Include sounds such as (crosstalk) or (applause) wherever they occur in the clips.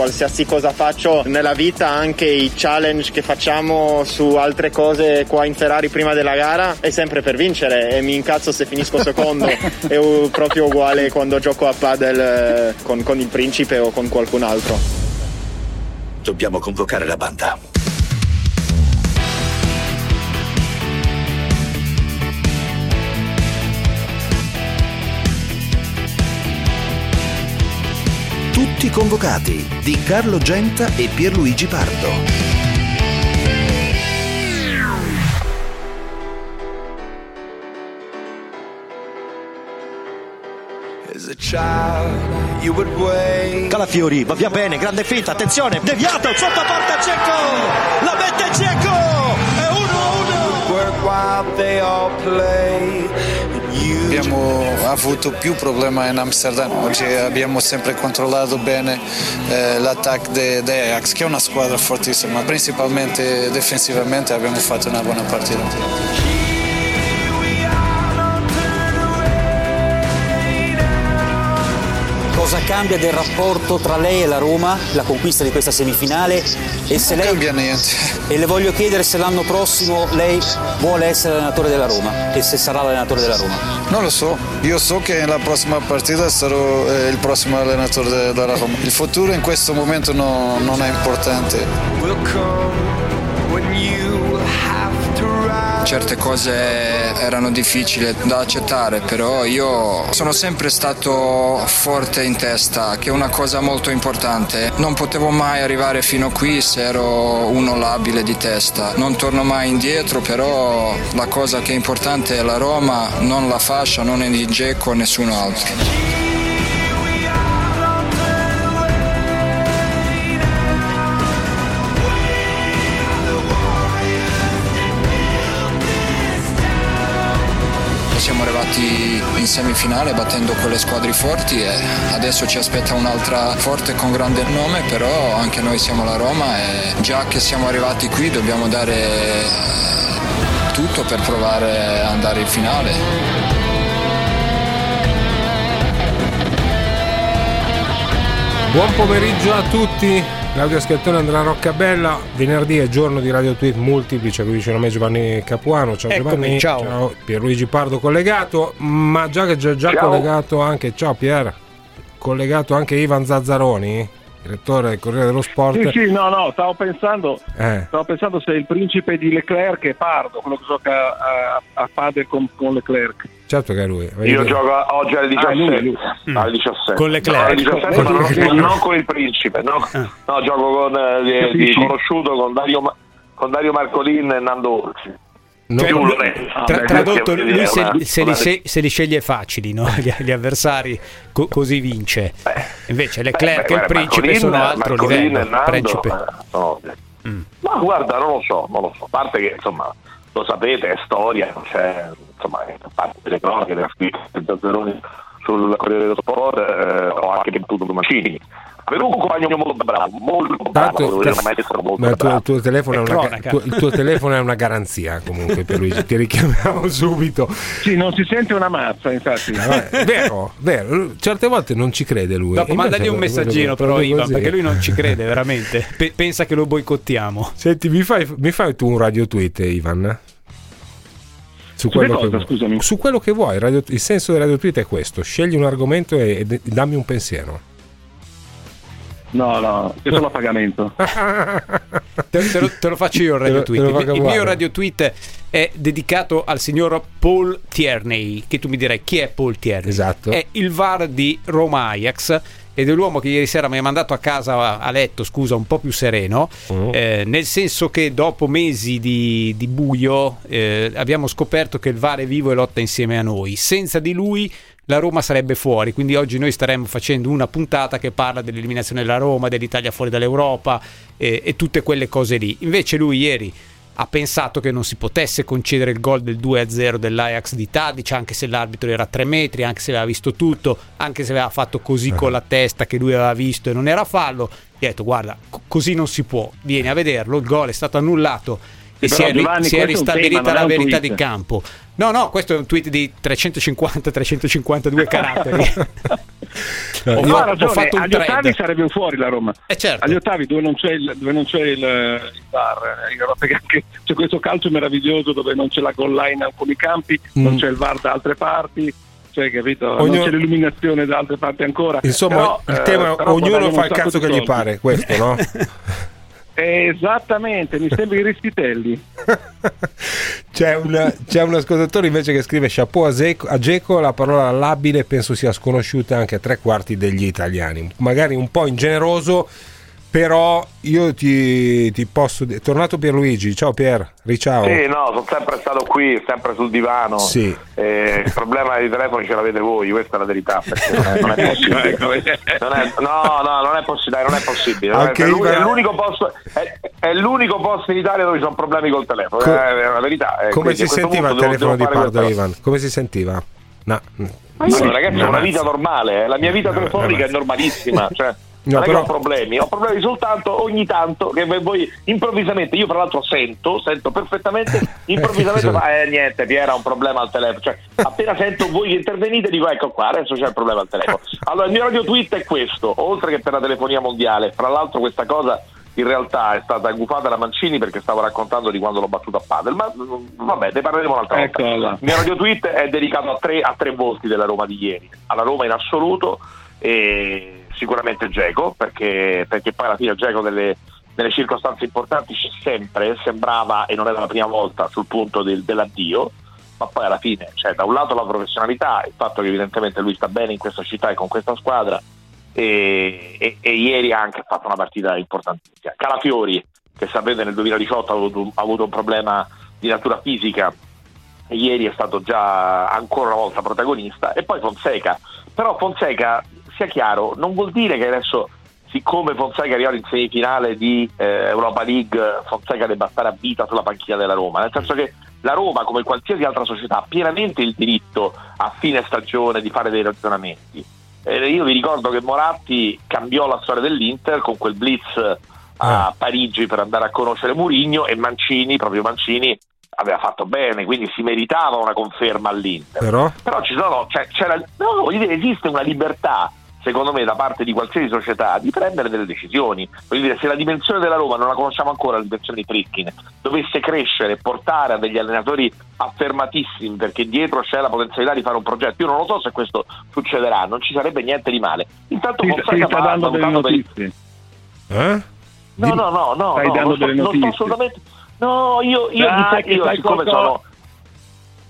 qualsiasi cosa faccio nella vita, anche i challenge che facciamo su altre cose qua in Ferrari prima della gara, è sempre per vincere e mi incazzo se finisco secondo. (laughs) è proprio uguale quando gioco a padel eh, con, con il principe o con qualcun altro. Dobbiamo convocare la banda. Tutti convocati di Carlo Genta e Pierluigi Pardo. Calafiori va via bene, grande finta, attenzione, deviato, sotto porta Cecco, la mette Cecco, è 1-1. Abbiamo avuto più problemi in Amsterdam, oggi abbiamo sempre controllato bene eh, l'attacco di Ajax, che è una squadra fortissima, principalmente difensivamente abbiamo fatto una buona partita. Cosa cambia del rapporto tra lei e la Roma, la conquista di questa semifinale? E se non lei... cambia niente. E le voglio chiedere se l'anno prossimo lei vuole essere allenatore della Roma e se sarà l'allenatore della Roma. Non lo so, io so che nella prossima partita sarò eh, il prossimo allenatore della Roma. Il futuro in questo momento no, non è importante. Certe cose erano difficili da accettare, però io sono sempre stato forte in testa, che è una cosa molto importante. Non potevo mai arrivare fino qui se ero uno labile di testa. Non torno mai indietro, però la cosa che è importante è la Roma, non la fascia, non il Geco, nessuno altro. In semifinale battendo quelle squadre forti e adesso ci aspetta un'altra forte con grande nome, però anche noi siamo la Roma e già che siamo arrivati qui dobbiamo dare eh, tutto per provare ad andare in finale. Buon pomeriggio a tutti, Claudio Schiattone, Andrea Roccabella, venerdì è giorno di Radio Tweet multiplice, qui vicino a me Giovanni Capuano, ciao Eccomi, Giovanni, ciao. ciao Pierluigi Pardo collegato, ma già che già, già collegato anche, ciao Pier, collegato anche Ivan Zazzaroni, direttore del Corriere dello Sport. Sì, sì, no, no, stavo pensando, eh. stavo pensando se il principe di Leclerc è Pardo, quello che gioca a, a padel con, con Leclerc. Certo che è lui. Io gioco oggi alle 17. Ah, lui, lui. Mm. Alle 17. Con Leclerc. No, alle 17 con, con, non, non, con il principe, no, ah. no gioco con eh, di, di conosciuto con Dario, con Dario Marcolin e Nando Orsi. No, ah, tra, tradotto, lui se, una, se, una... Li, se, li, sceglie facili, no? (laughs) gli, gli, avversari, co- così vince. Invece Leclerc beh, beh, e il principe Marcolin, sono altro Marcolin livello. Nando, principe. Eh, sono... mm. Ma guarda, non lo so, non lo so. A parte che insomma lo sapete, è storia, c'è insomma, a parte delle cronache della scritta Zazzeroni sul Corriere dello Sport, eh, ho anche battuto due Avevo un compagno molto bravo, molto bravo, te, molto il, tuo, il, tuo telefono è una, tu, il tuo telefono è una garanzia comunque per Luigi, ti richiamiamo (laughs) subito. Sì, non si sente una mazza, infatti. Vabbè, vero, vero, certe volte non ci crede lui. Dopo mandagli un messaggino però Ivan, perché lui non ci crede (laughs) veramente, P- pensa che lo boicottiamo. Senti, mi fai, mi fai tu un radio tweet Ivan? Su quello, cosa, che, su quello, che, vuoi. Radio, il senso del radio tweet è questo: scegli un argomento e, e dammi un pensiero. No, no, io sono a pagamento. te, te, lo, te, lo, faccio io il radio tweet. Il, il mio radio tweet è dedicato al signor Paul Tierney. Che tu mi direi chi è Paul Tierney? Esatto. È il VAR di Roma Ajax ed è l'uomo che ieri sera mi ha mandato a casa a letto, scusa, un po' più sereno, uh-huh. eh, nel senso che dopo mesi di, di buio eh, abbiamo scoperto che il VAR è vivo e lotta insieme a noi. Senza di lui la Roma sarebbe fuori, quindi oggi noi staremmo facendo una puntata che parla dell'eliminazione della Roma, dell'Italia fuori dall'Europa eh, e tutte quelle cose lì. Invece lui ieri ha pensato che non si potesse concedere il gol del 2-0 dell'Ajax di Tadic, anche se l'arbitro era a 3 metri, anche se aveva visto tutto, anche se aveva fatto così con la testa che lui aveva visto e non era fallo. Gli ha detto guarda, così non si può, vieni a vederlo, il gol è stato annullato e si è, Giovanni, si è ristabilita tema, la verità di campo. No, no, questo è un tweet di 350-352 (laughs) caratteri. No, ho, ha ragione, ho fatto un agli thread. ottavi sarebbe fuori la Roma. Eh certo. Agli ottavi dove non c'è il, non c'è il, il bar, eh, anche, c'è questo calcio meraviglioso dove non c'è la goal line in alcuni campi, mm. non c'è il VAR da altre parti cioè, capito? Ognuno... Non c'è l'illuminazione da altre parti ancora. Insomma, però, il tema eh, ognuno fa il cazzo che gli pare, questo, no? (laughs) Esattamente, mi sembra i Ristitelli. (laughs) c'è, una, c'è, un ascoltatore invece che scrive chapeau a, Zeco, a Geco, la parola labile penso sia sconosciuta anche a tre quarti degli italiani, magari un po' ingeneroso però io ti, ti posso dire tornato Pierluigi. Ciao Pier. Riciao. Sì no sono sempre stato qui sempre sul divano. Sì. eh, il problema dei telefoni ce l'avete voi questa è la verità non è, non è possibile. non è, no no non è possibile non è possibile. Anche è, l'unico, è, l'unico posto, è, è, l'unico posto in Italia dove ci sono problemi col telefono. Co- è la verità come si sentiva il telefono di Pardo Ivan? Come si sentiva? No. Allora, ragazzi, è una vita normale, eh. la mia vita telefonica è normalissima. Cioè, No, non però... ho problemi, ho problemi soltanto ogni tanto che voi improvvisamente, io fra l'altro sento, sento perfettamente, (laughs) improvvisamente fa, eh niente, Piera ha un problema al telefono, cioè (laughs) appena sento voi che intervenite dico ecco qua, adesso c'è il problema al telefono. (laughs) Allora il mio radio tweet è questo, oltre che per la telefonia mondiale, fra l'altro questa cosa in realtà è stata gufata da Mancini perché stavo raccontando di quando l'ho battuto a padel, ma mm, vabbè, ne parleremo un'altra volta. Il mio radio tweet è dedicato a tre, a tre volti della Roma di ieri, alla Roma in assoluto e sicuramente Geco, perché, perché, poi alla fine Geco delle, nelle circostanze importanti c'è sempre, sembrava e non era la prima volta sul punto del, dell'addio, ma poi alla fine cioè, da un lato la professionalità, il fatto che evidentemente lui sta bene in questa città e con questa squadra e, e, e ieri ha anche fatto una partita importantissima. Calafiori, che sapete nel 2018 ha avuto, ha avuto un problema di natura fisica, ieri è stato già ancora una volta protagonista, e poi Fonseca, però Fonseca sia chiaro, non vuol dire che adesso, siccome Fonseca arriva in semifinale di eh, Europa League, Fonseca debba stare a vita sulla panchina della Roma, nel senso che la Roma, come qualsiasi altra società, ha pienamente il diritto a fine stagione di fare dei ragionamenti. Eh, io vi ricordo che Moratti cambiò la storia dell'Inter con quel blitz a eh. Parigi per andare a conoscere Murigno e Mancini, proprio Mancini, aveva fatto bene, quindi si meritava una conferma all'Inter. Però, Però ci sono, cioè, c'era, no, esiste una libertà secondo me, da parte di qualsiasi società di prendere delle decisioni. Voglio dire, se la dimensione della Roma non la conosciamo ancora, la dimensione di Fritkin, dovesse crescere e portare a degli allenatori affermatissimi perché dietro c'è la potenzialità di fare un progetto, io non lo so se questo succederà, non ci sarebbe niente di male. Intanto sì, Fonseca sta dando delle notizie. Per... Eh? No, no, no, no, stai no, dando non, delle sto, notizie. non sto assolutamente No, io, io, Dai, io, io siccome sono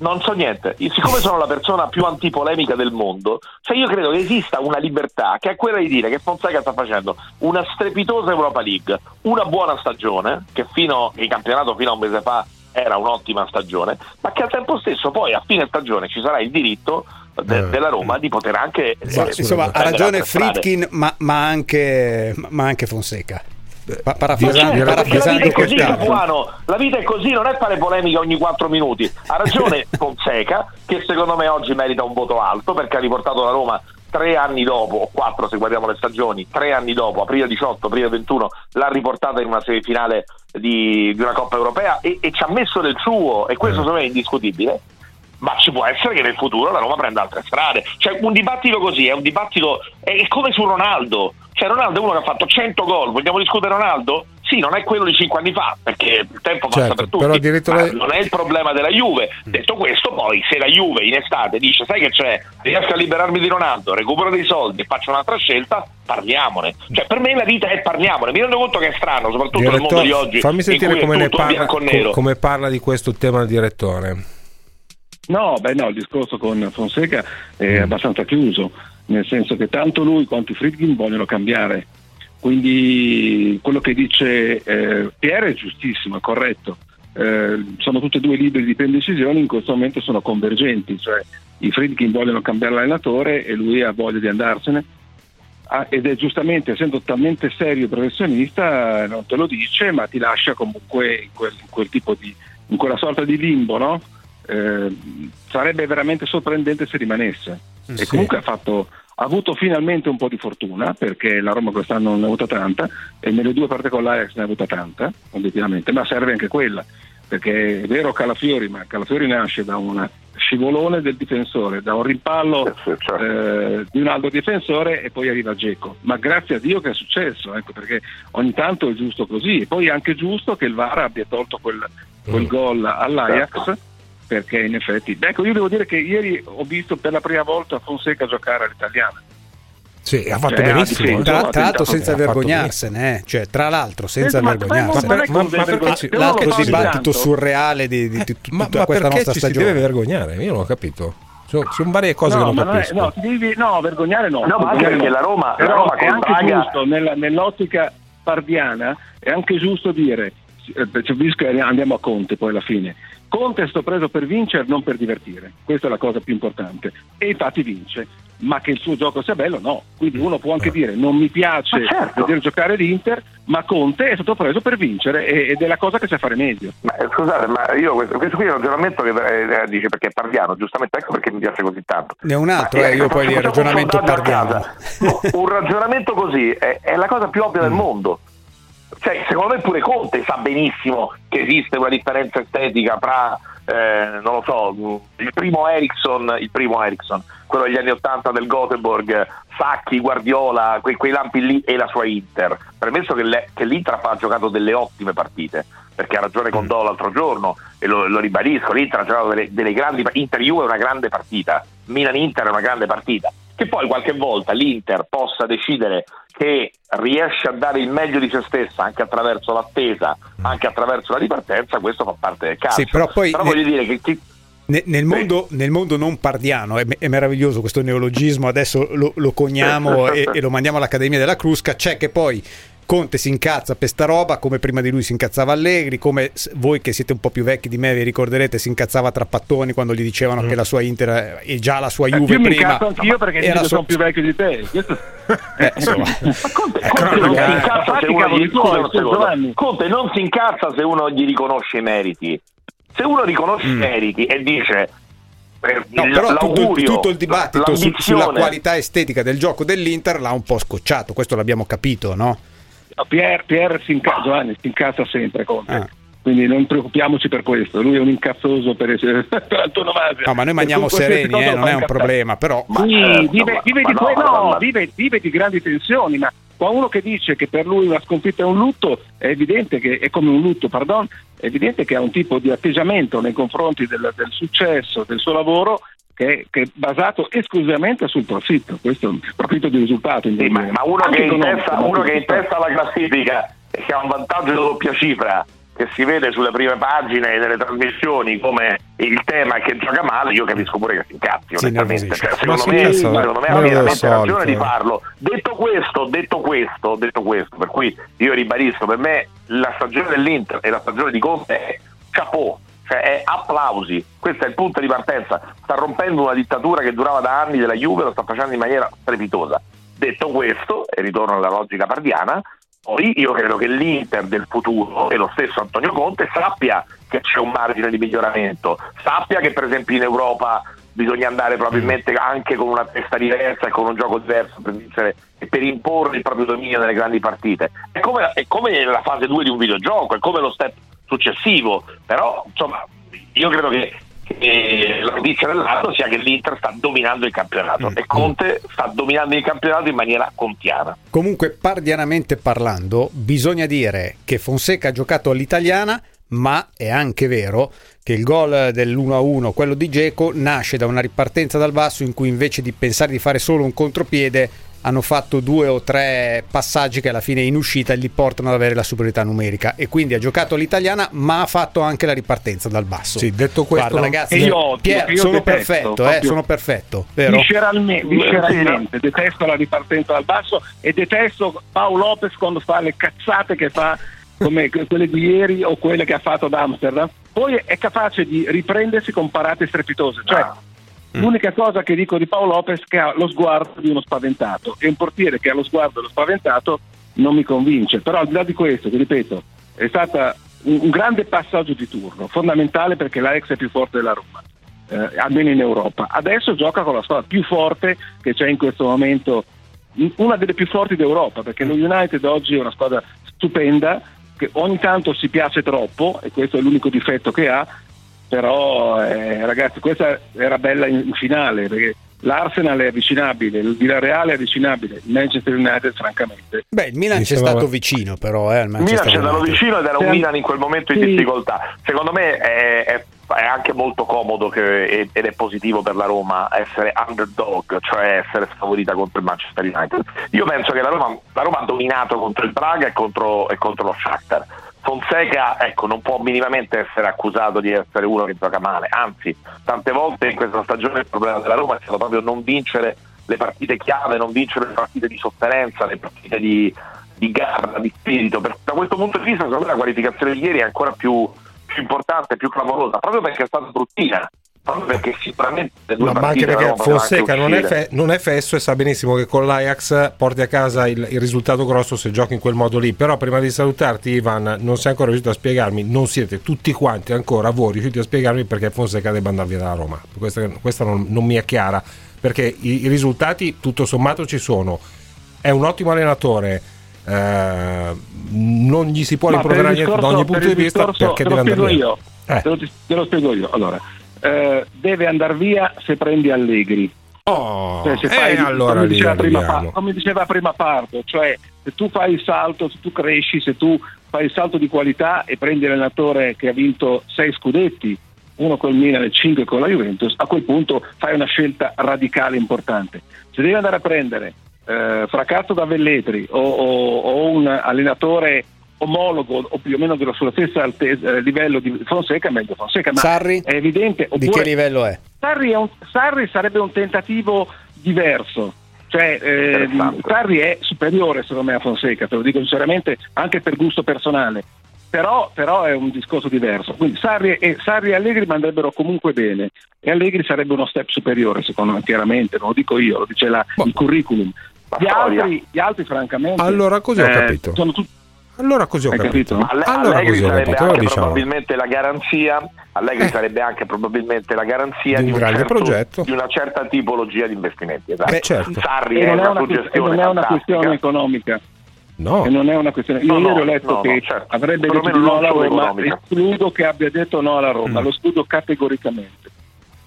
non so niente. Siccome sono la persona più antipolemica del mondo, cioè io credo che esista una libertà che è quella di dire che Fonseca sta facendo una strepitosa Europa League, una buona stagione, che fino il campionato fino a un mese fa era un'ottima stagione, ma che al tempo stesso poi a fine stagione ci sarà il diritto de- eh. della Roma di poter anche... Eh, insomma, ha ragione Fritkin, ma, ma, anche, ma anche Fonseca. Pa- parafrasando, certo, parafrasando la, vita così, Capuano, la vita è così, non è fare polemica ogni 4 minuti. Ha ragione (laughs) Fonseca, che secondo me oggi merita un voto alto perché ha riportato la Roma tre anni dopo, o quattro se guardiamo le stagioni, tre anni dopo, aprile 18, aprile 21, l'ha riportata in una semifinale di, di una Coppa Europea e, e, ci ha messo del suo, e questo mm. secondo me è indiscutibile. Ma ci può essere che nel futuro la Roma prenda altre strade. Cioè, un dibattito così è un dibattito. È come su Ronaldo. Cioè Ronaldo è uno che ha fatto 100 gol, vogliamo discutere Ronaldo? Sì, non è quello di 5 anni fa, perché il tempo passa certo, per tutti, però addirittura... non è il problema della Juve. Mm. Detto questo, poi se la Juve in estate dice sai che c'è, riesco a liberarmi di Ronaldo, recupero dei soldi e faccio un'altra scelta, parliamone. Cioè per me la vita è parliamone. Mi rendo conto che è strano, soprattutto direttore, nel mondo di oggi. Fammi sentire come, ne parla, com- come parla di questo tema il direttore. No, beh no, il discorso con Fonseca è mm. abbastanza chiuso nel senso che tanto lui quanto i Friedkin vogliono cambiare. Quindi quello che dice eh, Pierre è giustissimo, è corretto. Eh, sono tutti e due liberi di prendere decisioni, in questo momento sono convergenti, cioè i Friedkin vogliono cambiare l'allenatore e lui ha voglia di andarsene. Ah, ed è giustamente, essendo talmente serio e professionista, non te lo dice, ma ti lascia comunque in quel, in quel tipo di, in quella sorta di limbo, no? eh, sarebbe veramente sorprendente se rimanesse. Sì. E comunque ha fatto ha avuto finalmente un po' di fortuna perché la Roma quest'anno non ne ha avuta tanta e nelle due partite con l'Ajax ne ha avuta tanta, obiettivamente, ma serve anche quella perché è vero Calafiori, ma Calafiori nasce da una scivolone del difensore, da un rimpallo certo. eh, di un altro difensore e poi arriva Geco. Ma grazie a Dio che è successo, ecco, perché ogni tanto è giusto così. E poi è anche giusto che il VAR abbia tolto quel, quel gol all'Ajax. Perché in effetti, ecco, io devo dire che ieri ho visto per la prima volta Fonseca giocare all'italiana. Sì, ha fatto Cioè, benissimo. ha eh. difeso, Tra, ha tra l'altro senza ha vergognarsene, eh. cioè tra l'altro senza Eh, ma- ma- vergognarsene. ma- ma- Ma- ma ma- perché L'altro dibattito tanto. surreale di, di- di tutta Ma, ma questa perché nostra ci si stagione. deve vergognare? Io non ho capito. Sono, sono varie cose no, che ma non non è- capisco. no, devi- no, vergognare no. No, ma anche perché la Roma- la Roma è anche Braga- giusto, nella- nell'ottica pardiana, è anche giusto dire, eh, che andiamo a Conte poi alla fine, Conte è stato preso per vincere, non per divertire. Questa è la cosa più importante. E infatti vince. Ma che il suo gioco sia bello, no. Quindi uno può anche dire non mi piace certo. vedere giocare l'Inter, ma Conte è stato preso per vincere e- ed è la cosa che sa fare meglio. Ma, eh, scusate, ma io questo, questo qui è un ragionamento che eh, dice perché è pardiano, giustamente, ecco perché mi piace così tanto. Ne ho un altro, Ma, eh, io poi un ragionamento pardiano. casa. (laughs) un ragionamento così è, è la cosa più ovvia Mm. del mondo. Cioè, secondo me pure Conte sa benissimo che esiste una differenza estetica tra, eh, non lo so, il primo Ericsson, il primo Ericsson, quello degli anni 80 del Gothenburg, Sacchi, Guardiola, quei, quei lampi lì e la sua Inter. Premesso che, le- che l'Inter ha giocato delle ottime partite, perché ha ragione con Do l'altro giorno e lo, lo ribadisco, l'Inter ha giocato delle, delle grandi partite, Inter-Juve è una grande partita, Milan-Inter è una grande partita. Che poi qualche volta l'Inter possa decidere che riesce a dare il meglio di se stessa anche attraverso l'attesa, anche attraverso la ripartenza, questo fa parte del calcio. Sì, però poi- voglio dire che chi- Ne- Nel mondo, nel mondo non pardiano è, è meraviglioso questo neologismo, adesso lo, lo coniamo (laughs) e, e lo mandiamo all'Accademia della Crusca, c'è che poi Conte si incazza per sta roba come prima di lui si incazzava Allegri, come voi che siete un po' più vecchi di me vi ricorderete si incazzava Trapattoni quando gli dicevano che la sua Inter e già la sua Eh, Juve più mi prima incazzo anch'io perché era so- sono più vecchio di te. Questo- (laughs) Eh, insomma. Ma Conte, È Conte non si eh. incazza se uno gli, scusa. Conte non si incazza se uno gli riconosce i meriti. Se uno riconosce i meriti e dice eh, Mm. No, però tutto, tutto il dibattito su- sulla qualità estetica del gioco dell'Inter l'ha un po' scocciato, questo l'abbiamo capito, no? Pier, Pier si incazza, Giovanni si incazza sempre Conte. Ah. Quindi non preoccupiamoci per questo, lui è un incazzoso per, essere, per (laughs) antonomasia. No, ma noi mangiamo sereni, eh, non è un problema, però Ma Sì, vive, ma- vive ma di, no, que- ma- no, ma- vive- vive di grandi tensioni, ma qua uno che dice che per lui una sconfitta è un lutto, è evidente che è come un lutto, pardon, è evidente che ha un tipo di atteggiamento nei confronti del, del successo, del suo lavoro, che, che è basato esclusivamente sul profitto, questo è un profitto di risultato. Sì, ma, ma uno, Anche che in testa, uno che è in testa alla classifica e che ha un vantaggio di doppia cifra che si vede sulle prime pagine delle trasmissioni come il tema è che gioca male, io capisco pure che si incazzi onestamente. innervosisce. Cioè, secondo, me, secondo me ha veramente ragione di farlo. Detto questo, detto questo, detto questo, per cui io ribadisco, per me la stagione dell'Inter e la stagione di Conte è chapeau, cioè è applausi, questo è il punto di partenza, sta rompendo una dittatura che durava da anni della Juve, lo sta facendo in maniera strepitosa. Detto questo, e ritorno alla logica pardiana, poi io credo che l'Inter del futuro e lo stesso Antonio Conte sappia che c'è un margine di miglioramento, sappia che per esempio in Europa bisogna andare probabilmente anche con una testa diversa e con un gioco diverso per vincere per imporre il proprio dominio nelle grandi partite. È come, è come la fase 2 di un videogioco, è come lo step successivo, però insomma io credo che, che la notizia dell'anno sia che l'Inter sta dominando il campionato e Conte sta dominando il campionato in maniera contiana. Comunque, pardianamente parlando, bisogna dire che Fonseca ha giocato all'italiana, ma è anche vero che il gol dell'1-1, quello di Geco, nasce da una ripartenza dal basso in cui invece di pensare di fare solo un contropiede hanno fatto due o tre passaggi che alla fine in uscita gli portano ad avere la superiorità numerica e quindi ha giocato all'italiana ma ha fatto anche la ripartenza dal basso. Sì, detto questo, Guarda ragazzi, io odio, Pier, io sono detesto, perfetto, eh, sono perfetto, vero? Visceralmente, visceralmente, detesto la ripartenza dal basso e detesto Paolo Lopez quando fa le cazzate che fa come quelle di ieri o quelle che ha fatto ad Amsterdam. Poi è capace di riprendersi con parate strepitose. Cioè, l'unica cosa che dico di Paolo Lopez è che ha lo sguardo di uno spaventato e un portiere che ha lo sguardo dello spaventato non mi convince. Però al di là di questo, ti ripeto, è stata un, un grande passaggio di turno, fondamentale perché l'Ajax è più forte della Roma eh, almeno in Europa. Adesso gioca con la squadra più forte che c'è in questo momento, una delle più forti d'Europa, perché lo United oggi è una squadra stupenda, che ogni tanto si piace troppo, e questo è l'unico difetto che ha, però eh, ragazzi questa era bella in, in finale perché l'Arsenal è avvicinabile, il Villarreal è avvicinabile, il Manchester United francamente. Beh, il Milan c'è stato vicino però, eh, al Il Milan c'è stato vicino ed era un Sì. Milan in quel momento in Sì. difficoltà. Secondo me è, è- è anche molto comodo che- ed ed è positivo per la Roma essere underdog, cioè essere sfavorita contro il Manchester United. Io penso che la Roma, la Roma ha dominato contro il Braga e contro, e contro lo Shakhtar. Fonseca ecco, non può minimamente essere accusato di essere uno che gioca male, anzi tante volte in questa stagione il problema della Roma è stato proprio non vincere le partite chiave, non vincere le partite di sofferenza, le partite di, di garra, di spirito. Per- da questo punto di vista secondo me la qualificazione di ieri è ancora più, più importante, più clamorosa, proprio perché è stata bruttina, perché sicuramente No, ma anche perché Fonseca non è, fe- non è fesso e sa benissimo che con l'Ajax porti a casa il, il risultato grosso se giochi in quel modo lì. Però prima di salutarti, Ivan, non sei ancora riuscito a spiegarmi, non siete tutti quanti ancora voi riusciti a spiegarmi perché Fonseca debba andare via dalla Roma. Questa, questa non, non mi è chiara, perché i, i risultati tutto sommato ci sono. È un ottimo allenatore. eh, non gli si può rimproverare niente da ogni punto di vista perché deve lo andare spiego via. io. Eh. Te, lo, te lo spiego io. Allora, eh, deve andare via se prendi Allegri. Oh, Cioè, se e fai, allora come, diceva prima, come diceva prima Pardo, cioè se tu fai il salto, se tu cresci, se tu fai il salto di qualità e prendi l'allenatore che ha vinto sei scudetti, uno col Milan e cinque con la Juventus, a quel punto fai una scelta radicale importante. Se devi andare a prendere eh, Fracazzo da Velletri o, o- o un allenatore omologo o più o meno dello sulla stessa alte- eh, livello di Fonseca, meglio Fonseca, ma Sarri? è evidente. Di oppure- che livello è? Sarri, è un- Sarri sarebbe un tentativo diverso. Cioè, eh, Sarri è superiore secondo me a Fonseca, te lo dico sinceramente, anche per gusto personale. Però, però è un discorso diverso. Quindi Sarri e, Sarri e Allegri andrebbero comunque bene e Allegri sarebbe uno step superiore, secondo me, chiaramente, non lo dico io, lo dice la- il curriculum. Gli altri, gli altri, francamente, Allora, così ho eh, capito. sono tutti Allora così ho Hai capito. capito? Alle- Allora Allegri così ho sarebbe capito, anche diciamo. probabilmente la garanzia Allegri sarebbe anche probabilmente la garanzia Di di, un un grande certo- progetto. di una certa tipologia di investimenti esatto. Beh, certo. Sarri e è non è una una, suggestione non è una questione economica. No. E non è una questione. Io No, ieri ho letto no, che no, certo. avrebbe detto Perlomeno di no alla Roma, economica. escludo che abbia detto no alla Roma, Mm. lo escludo categoricamente.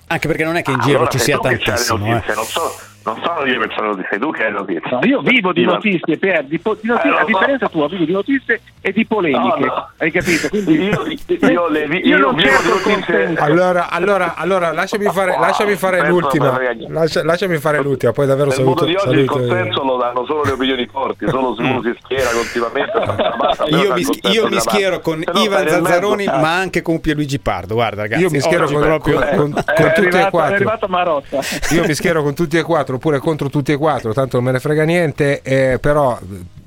Anche perché non è che in Ah, giro allora ci sia tantissimo. notizie, eh. Non, so, non sono io che sono notizie, sei tu che hai notizie. No, io vivo di notizie, Pier, di, po- di notizie, Eh, a so. differenza tua, vivo di notizie e di polemiche, No, no. hai capito? Quindi Io- io le vi- io non vivo di notizie-. Allora, allora, allora lasciami fare, lasciami fare penso l'ultima. Lascia- lasciami fare l'ultima, poi davvero Nel saluto. mondo di oggi il saluto- consenso lo danno solo le opinioni forti, solo se uno si schiera continuamente. (laughs) basta, Io mi, consenso io mi schiero con Ivan Zazzaroni, ma anche con Pierluigi Pardo. Guarda, ragazzi. Io mi schiero con, proprio- con- con tutti e quattro. Io mi schiero con tutti e quattro, oppure contro tutti e quattro, tanto non me ne frega niente, eh, però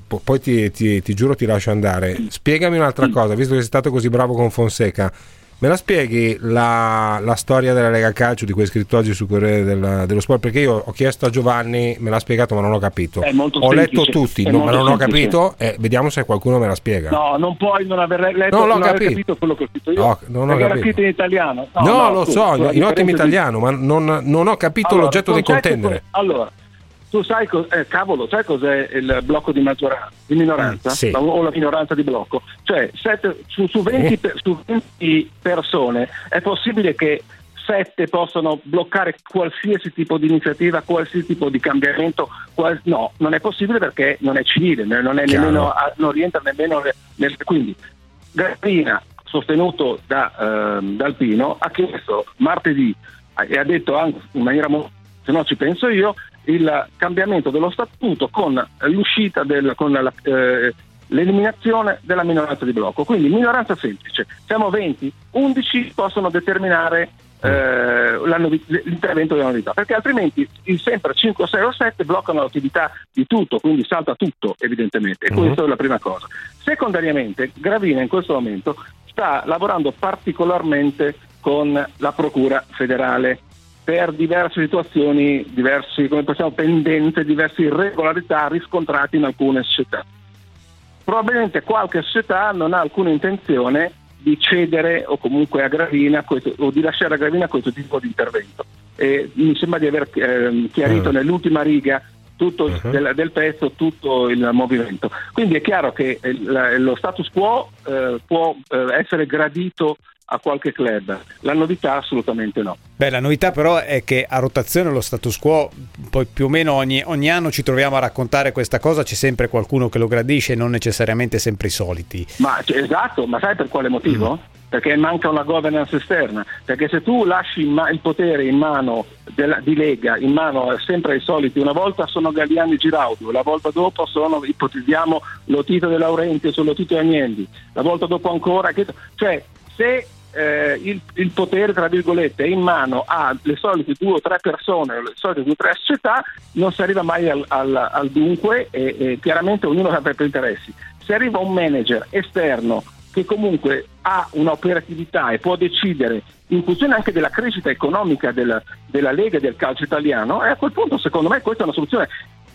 po- poi ti, ti- ti giuro ti lascio andare. Spiegami un'altra cosa, visto che sei stato così bravo con Fonseca. Me la spieghi la, la storia della Lega Calcio di cui hai scritto oggi sul Corriere del- dello Sport? Perché io ho chiesto a Giovanni, me l'ha spiegato, ma non ho capito. È molto ho letto tutti, no, ma non ho semplice. capito. E vediamo se qualcuno me la spiega. No, non puoi non aver letto, Non l'ho non capito. capito quello che ho scritto io. No, non ho capito. scritto in italiano. No, no, lo tu- so, in ottimo di- italiano, ma non, non ho capito Allora, l'oggetto del contendere. Allora, tu sai, cos- eh, cavolo, sai cos'è il blocco di maggioranza, di minoranza? Sì. La- o la minoranza di blocco? Cioè, sette- su, su 20, per- su 20 persone è possibile che 7 possano bloccare qualsiasi tipo di iniziativa, qualsiasi tipo di cambiamento? qual- no, non è possibile perché non è civile, non, è nemmeno, non rientra nemmeno nel... quindi, Grappina, sostenuto da ehm, Dal Pino, ha chiesto martedì e ha detto anche in maniera molto, se no ci penso io, il cambiamento dello statuto con l'uscita del, con la, eh, l'eliminazione della minoranza di blocco. Quindi minoranza semplice, siamo 20, 11 possono determinare eh, la novi- l'intervento della novità, perché altrimenti il sempre 5, 6 o 7 bloccano l'attività di tutto, quindi salta tutto evidentemente, e Mhm. questa è la prima cosa. Secondariamente, Gravina in questo momento sta lavorando particolarmente con la Procura federale per diverse situazioni, diversi, come possiamo, pendenze, diverse irregolarità riscontrate in alcune società. Probabilmente qualche società non ha alcuna intenzione di cedere o comunque a Gravina questo- o di lasciare a Gravina questo tipo di intervento. E mi sembra di aver ehm, chiarito Mm. nell'ultima riga tutto Mhm. del, del pezzo, tutto il movimento. Quindi è chiaro che eh, la- lo status quo eh, può eh, essere gradito a qualche club. La novità assolutamente no. Beh, la novità però è che a rotazione lo status quo, poi più o meno ogni, ogni anno ci troviamo a raccontare questa cosa, c'è sempre qualcuno che lo gradisce, non necessariamente sempre i soliti. Ma esatto, ma sai per quale motivo? Mm. Perché manca una governance esterna, perché se tu lasci ma- il potere in mano della, di Lega, in mano sempre ai soliti, una volta sono Galliani Giraudio, la volta dopo sono, ipotizziamo, Lotito De Laurenti, sono Lotito Agnelli, la volta dopo ancora, che, cioè se eh, il, il, potere, tra virgolette, è in mano alle solite due o tre persone, le solite due o tre società, non si arriva mai al, al, al dunque e, e, chiaramente ognuno ha i propri interessi. Se arriva un manager esterno che comunque ha un'operatività e può decidere in funzione anche della crescita economica della, della Lega e del calcio italiano, e a quel punto secondo me questa è una soluzione.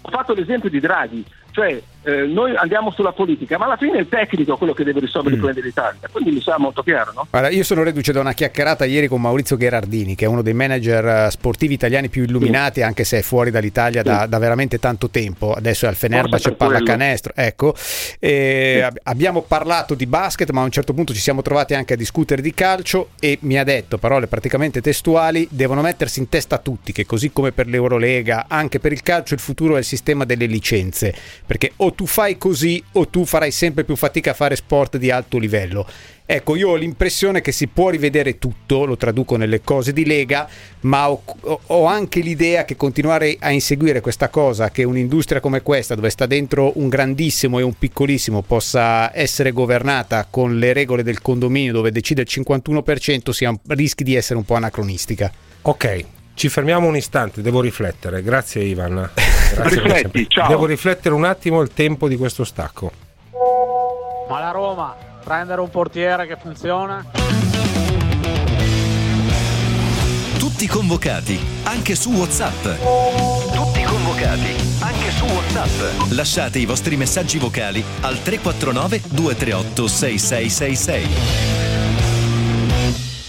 Ho fatto l'esempio di Draghi, cioè eh, noi andiamo sulla politica, ma alla fine il tecnico è quello che deve risolvere mm. i problemi dell'Italia, quindi mi sa molto chiaro. No? Guarda, io sono reduce da una chiacchierata ieri con Maurizio Gherardini, che è uno dei manager eh, sportivi italiani più illuminati, mm. anche se è fuori dall'Italia da, da, veramente tanto tempo. Adesso è al Fenerbahce pallacanestro. Ecco, e sì. abbiamo parlato di basket, ma a un certo punto ci siamo trovati anche a discutere di calcio e mi ha detto, parole praticamente testuali, devono mettersi in testa tutti che così come per l'Eurolega, anche per il calcio il futuro è il sistema delle licenze, perché o tu fai così o tu farai sempre più fatica a fare sport di alto livello. Ecco, io ho l'impressione che si può rivedere tutto, lo traduco nelle cose di Lega, ma ho, ho, anche l'idea che continuare a inseguire questa cosa, che un'industria come questa, dove sta dentro un grandissimo e un piccolissimo, possa essere governata con le regole del condominio dove decide il 51%, sia, rischi di essere un po' anacronistica. Ok, ci fermiamo un istante, devo riflettere. Grazie Ivan. (laughs) Rifletti, ciao. Devo riflettere un attimo il tempo di questo stacco. Ma la Roma, prendere un portiere che funziona. Tutti convocati, anche su WhatsApp. Tutti convocati, anche su WhatsApp. Lasciate i vostri messaggi vocali al 349 238 6666.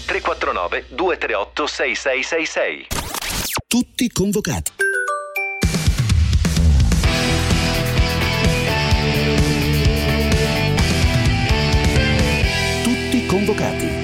349 238 6666. Tutti convocati. Convocati.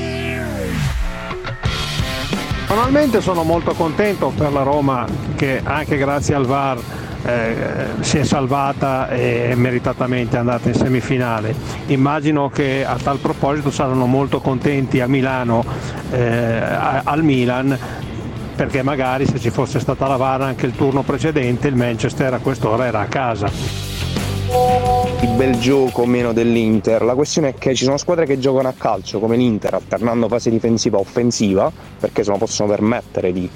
Personalmente sono molto contento per la Roma che anche grazie al VAR eh, si è salvata e meritatamente è andata in semifinale. Immagino che a tal proposito saranno molto contenti a Milano, eh, al Milan, perché magari se ci fosse stata la VAR anche il turno precedente il Manchester a quest'ora era a casa il bel gioco o meno dell'Inter. La questione è che ci sono squadre che giocano a calcio come l'Inter, alternando fase difensiva offensiva, perché se lo possono permettere di,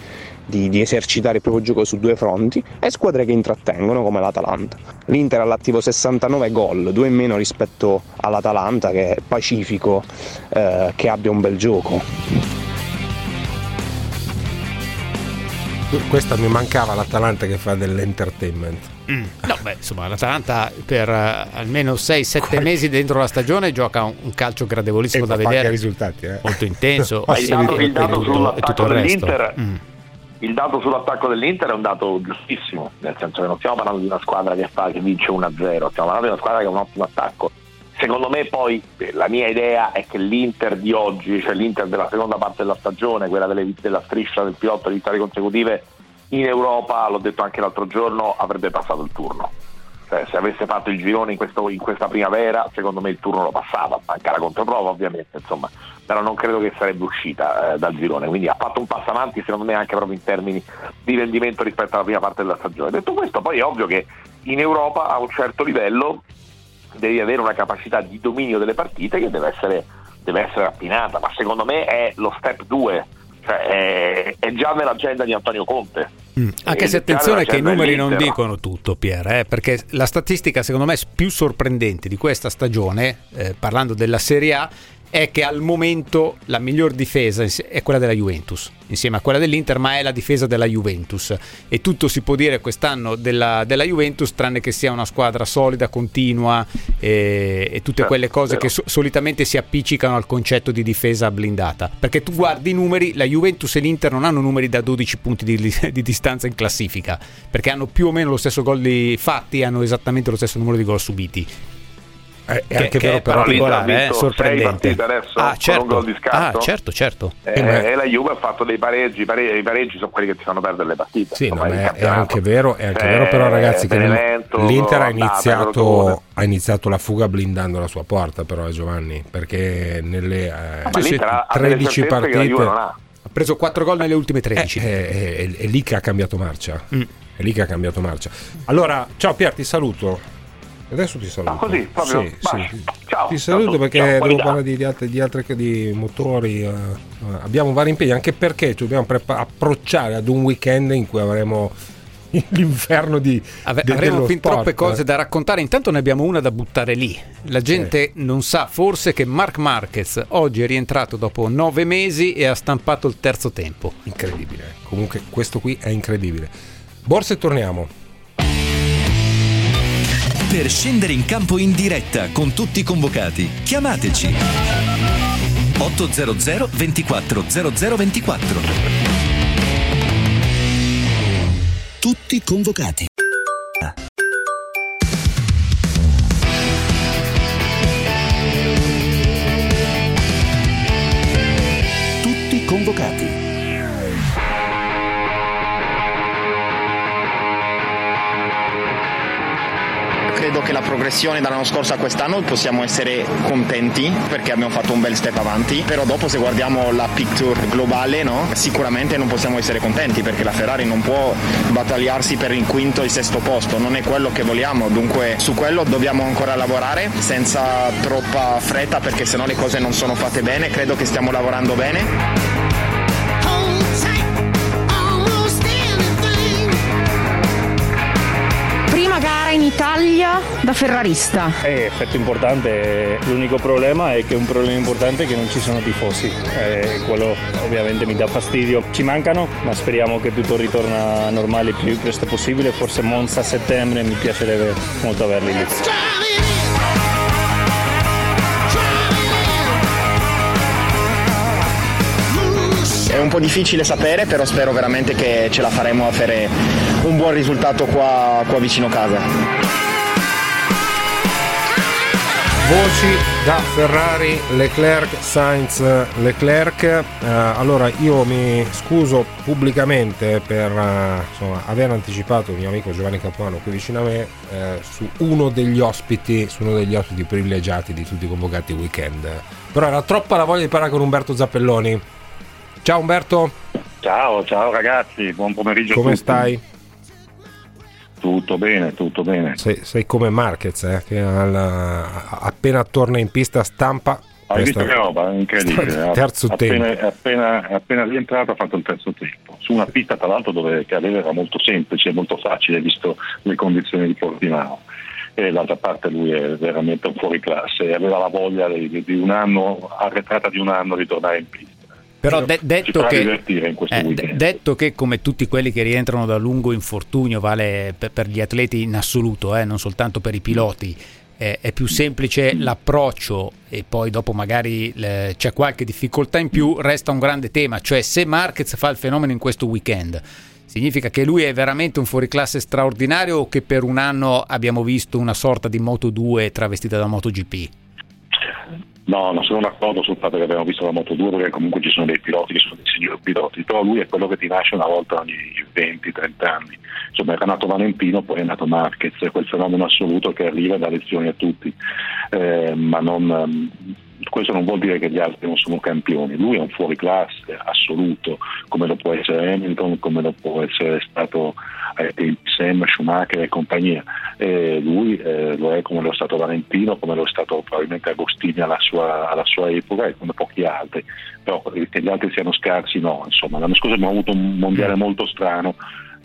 di, di, esercitare il proprio gioco su due fronti, e squadre che intrattengono come l'Atalanta. L'Inter ha l'attivo 69 gol, due in meno rispetto all'Atalanta che è pacifico, eh, che abbia un bel gioco. Questa mi mancava l'Atalanta che fa dell'entertainment. Mm. No, beh, insomma, l'Atalanta per uh, almeno 6-7 mesi dentro la stagione gioca un, un calcio gradevolissimo da vedere. risultati, eh. Molto intenso. (laughs) il, dato, il dato sull'attacco dell'Inter. Mm. Il dato sull'attacco dell'Inter è un dato giustissimo, nel senso che non stiamo parlando di una squadra che, fa, che vince 1-0, stiamo parlando di una squadra che ha un ottimo attacco. Secondo me poi eh, la mia idea è che l'Inter di oggi, cioè l'Inter della seconda parte della stagione, quella delle, della striscia del pilota di vittorie consecutive, in Europa, l'ho detto anche l'altro giorno, avrebbe passato il turno. Cioè, se avesse fatto il girone in, questo, in, questa primavera, secondo me il turno lo passava, manca la controprova ovviamente, insomma, però non credo che sarebbe uscita eh, dal girone, quindi ha fatto un passo avanti secondo me anche proprio in termini di rendimento rispetto alla prima parte della stagione. Detto questo, poi è ovvio che in Europa a un certo livello devi avere una capacità di dominio delle partite che deve essere, deve essere affinata, ma secondo me è lo step 2 cioè, è, è, già nell'agenda di Antonio Conte. Mm. Anche se attenzione che i numeri non dicono tutto, Pier, eh, perché la statistica secondo me più sorprendente di questa stagione, eh, parlando della Serie A, è che al momento la miglior difesa è quella della Juventus, insieme a quella dell'Inter, ma è la difesa della Juventus. E tutto si può dire quest'anno della, della Juventus, tranne che sia una squadra solida, continua e, e tutte quelle cose che so, solitamente si appiccicano al concetto di difesa blindata. Perché tu guardi i numeri, la Juventus e l'Inter non hanno numeri da 12 punti di, di distanza in classifica, perché hanno più o meno lo stesso gol fatti e hanno esattamente lo stesso numero di gol subiti È, Che- anche che vero, è però- particolare, eh, sorprendente. adesso Ah, certo. un gol di scarto. Ah, certo, certo. Eh, Eh, e la Juve ha fatto dei pareggi, i pareggi, i pareggi sono quelli che ti fanno perdere le partite. Sì, no, insomma, ma il è, è anche vero, è anche Eh, vero però ragazzi che Benevento, l'Inter ha iniziato, ha iniziato la fuga blindando la sua porta però eh, Giovanni, perché nelle eh, ha delle 13 certezze che la partite ha. Ha preso 4 gol nelle ultime 13. è, è- è- è lì che ha cambiato marcia. Mm. È lì che ha cambiato marcia. Allora, ciao Pier, ti saluto. Adesso ti saluto. Ah, così, proprio? Sì, sì. Ciao. Ti saluto Ciao, perché ciao, devo parlare di, di altre, di altre di motori. eh, eh, abbiamo vari impegni, anche perché ci dobbiamo prepa- approcciare ad un weekend in cui avremo (laughs) l'inferno di Ave- de- avremo fin sport. troppe cose da raccontare. Intanto ne abbiamo una da buttare lì. La gente non sa forse che Mark Marquez oggi è rientrato dopo nove mesi e ha stampato il terzo tempo. Incredibile. Comunque, questo qui è incredibile. Borse, torniamo. Per scendere in campo in diretta con tutti i convocati, chiamateci 800 24 0024. Tutti convocati. Tutti convocati. La progressione dall'anno scorso a quest'anno possiamo essere contenti perché abbiamo fatto un bel step avanti, però dopo se guardiamo la picture globale no? sicuramente non possiamo essere contenti perché la Ferrari non può battagliarsi per il quinto e il sesto posto, non è quello che vogliamo, dunque su quello dobbiamo ancora lavorare senza troppa fretta perché sennò le cose non sono fatte bene, credo che stiamo lavorando bene. Prima gara in Italia da ferrarista. È effetto importante, l'unico problema è che un problema importante è che non ci sono tifosi, Eh, quello ovviamente mi dà fastidio. Ci mancano, ma speriamo che tutto ritorna normale il più presto possibile, forse Monza a settembre mi piacerebbe molto averli lì. È un po' difficile sapere, però spero veramente che ce la faremo a fare un buon risultato qua, qua vicino casa. Voci da Ferrari, Leclerc, Sainz, Leclerc. Eh, allora io mi scuso pubblicamente per eh, insomma, aver anticipato il mio amico Giovanni Capuano qui vicino a me eh, su uno degli ospiti, su uno degli ospiti privilegiati di tutti i convocati weekend. Però era troppa la voglia di parlare con Umberto Zappelloni. Ciao Umberto, Ciao, ciao ragazzi, buon pomeriggio. come stai? Tutto bene, tutto bene. Sei, sei come Marquez, eh, che al- appena torna in pista stampa. Hai visto che roba? Incredibile. Terzo appena, tempo. Appena, appena rientrato ha fatto il terzo tempo. Su una pista tra l'altro dove cadere era molto semplice, molto facile visto le condizioni di Portimao. E d'altra parte lui è veramente un fuoriclasse e aveva la voglia di, di un anno, arretrata di un anno, di tornare in pista. Però de- detto che, eh, weekend. detto che come tutti quelli che rientrano da lungo infortunio vale per, per gli atleti in assoluto, eh, non soltanto per i piloti, eh, è più semplice l'approccio e poi dopo magari le- c'è qualche difficoltà in più, resta un grande tema, cioè se Marquez fa il fenomeno in questo weekend. Significa che lui è veramente un fuoriclasse straordinario o che per un anno abbiamo visto una sorta di Moto 2 travestita da MotoGP? No, non sono d'accordo sul fatto che abbiamo visto la Moto 2 perché comunque ci sono dei piloti che sono dei signori piloti, però lui è quello che ti nasce una volta ogni 20-30 anni. Insomma era nato Valentino, poi è nato Marquez, è quel fenomeno assoluto che arriva e dà lezioni a tutti, Eh, ma non, ehm, questo non vuol dire che gli altri non sono campioni, lui è un fuoriclasse assoluto, come lo può essere Hamilton, come lo può essere stato tempi Sam, Schumacher e compagnia. E lui eh, lo è come lo è stato Valentino, come lo è stato probabilmente Agostini alla sua, alla sua epoca e come pochi altri. Però che gli altri siano scarsi no, insomma, l'anno scorso abbiamo avuto un mondiale molto strano.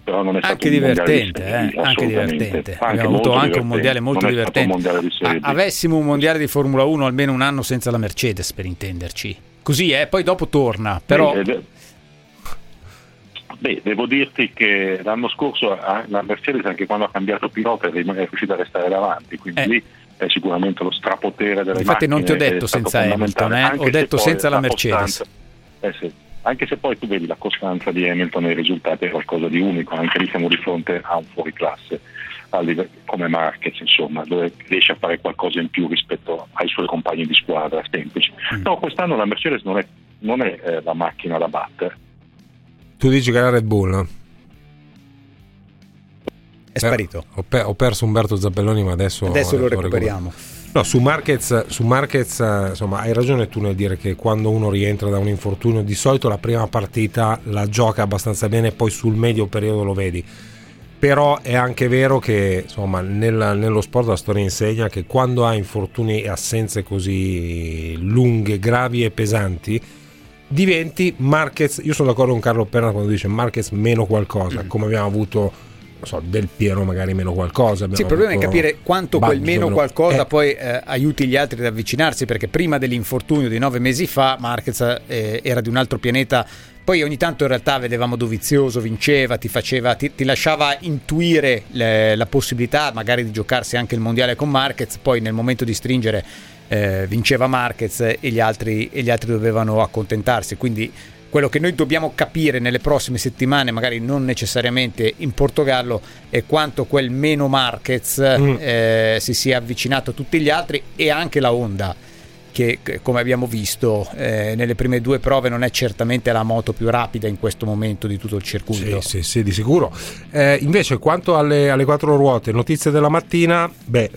Però non è stato Anche divertente, serie, eh, anche divertente. Anche Abbiamo avuto anche un mondiale molto non divertente. mondiale di serie A- B. avessimo un mondiale di Formula 1 almeno un anno senza la Mercedes per intenderci. Così è, poi dopo torna, però Beh, eh, Beh, devo dirti che l'anno scorso ah, la Mercedes anche quando ha cambiato pilota è riuscita a restare davanti, quindi lì è sicuramente lo strapotere delle Eh. Infatti non ti ho detto senza Hamilton, eh, ho detto senza la costanza- Mercedes. eh sì, anche se poi tu vedi la costanza di Hamilton nei risultati è qualcosa di unico, anche lì siamo di fronte a un fuoriclasse. come Marquez, insomma, dove riesce a fare qualcosa in più rispetto ai suoi compagni di squadra semplici. No, quest'anno la Mercedes non è, non è eh, la macchina da battere. Tu dici che era Red Bull? no? È sparito. Ho, pe- ho perso Umberto Zappelloni, ma adesso, Adesso lo recupero. recuperiamo. No, su Marquez, su Marquez, insomma, hai ragione tu nel dire che quando uno rientra da un infortunio, di solito la prima partita la gioca abbastanza bene, poi sul medio periodo lo vedi. Però è anche vero che insomma, nel- nello sport la storia insegna che quando hai infortuni e assenze così lunghe, gravi e pesanti, diventi Marquez. Io sono d'accordo con Carlo Perna quando dice Marquez meno qualcosa, come abbiamo avuto so, Del Piero magari meno qualcosa. Sì, il problema è capire quanto quel meno meno qualcosa Eh, poi eh, aiuti gli altri ad avvicinarsi, perché prima dell'infortunio di nove mesi fa Marquez eh, era di un altro pianeta. Poi ogni tanto in realtà vedevamo Dovizioso, vinceva, ti, faceva, ti, ti lasciava intuire le- la possibilità magari di giocarsi anche il mondiale con Marquez, poi nel momento di stringere eh, vinceva Marquez e gli, altri, e gli altri dovevano accontentarsi. Quindi quello che noi dobbiamo capire nelle prossime settimane, magari non necessariamente in Portogallo, è quanto quel meno Marquez eh, si sia avvicinato a tutti gli altri e anche la Honda. Che come abbiamo visto eh, nelle prime due prove non è certamente la moto più rapida in questo momento di tutto il circuito. Sì, sì, sì, di sicuro. Eh, invece, quanto alle, alle quattro ruote, notizie della mattina, beh,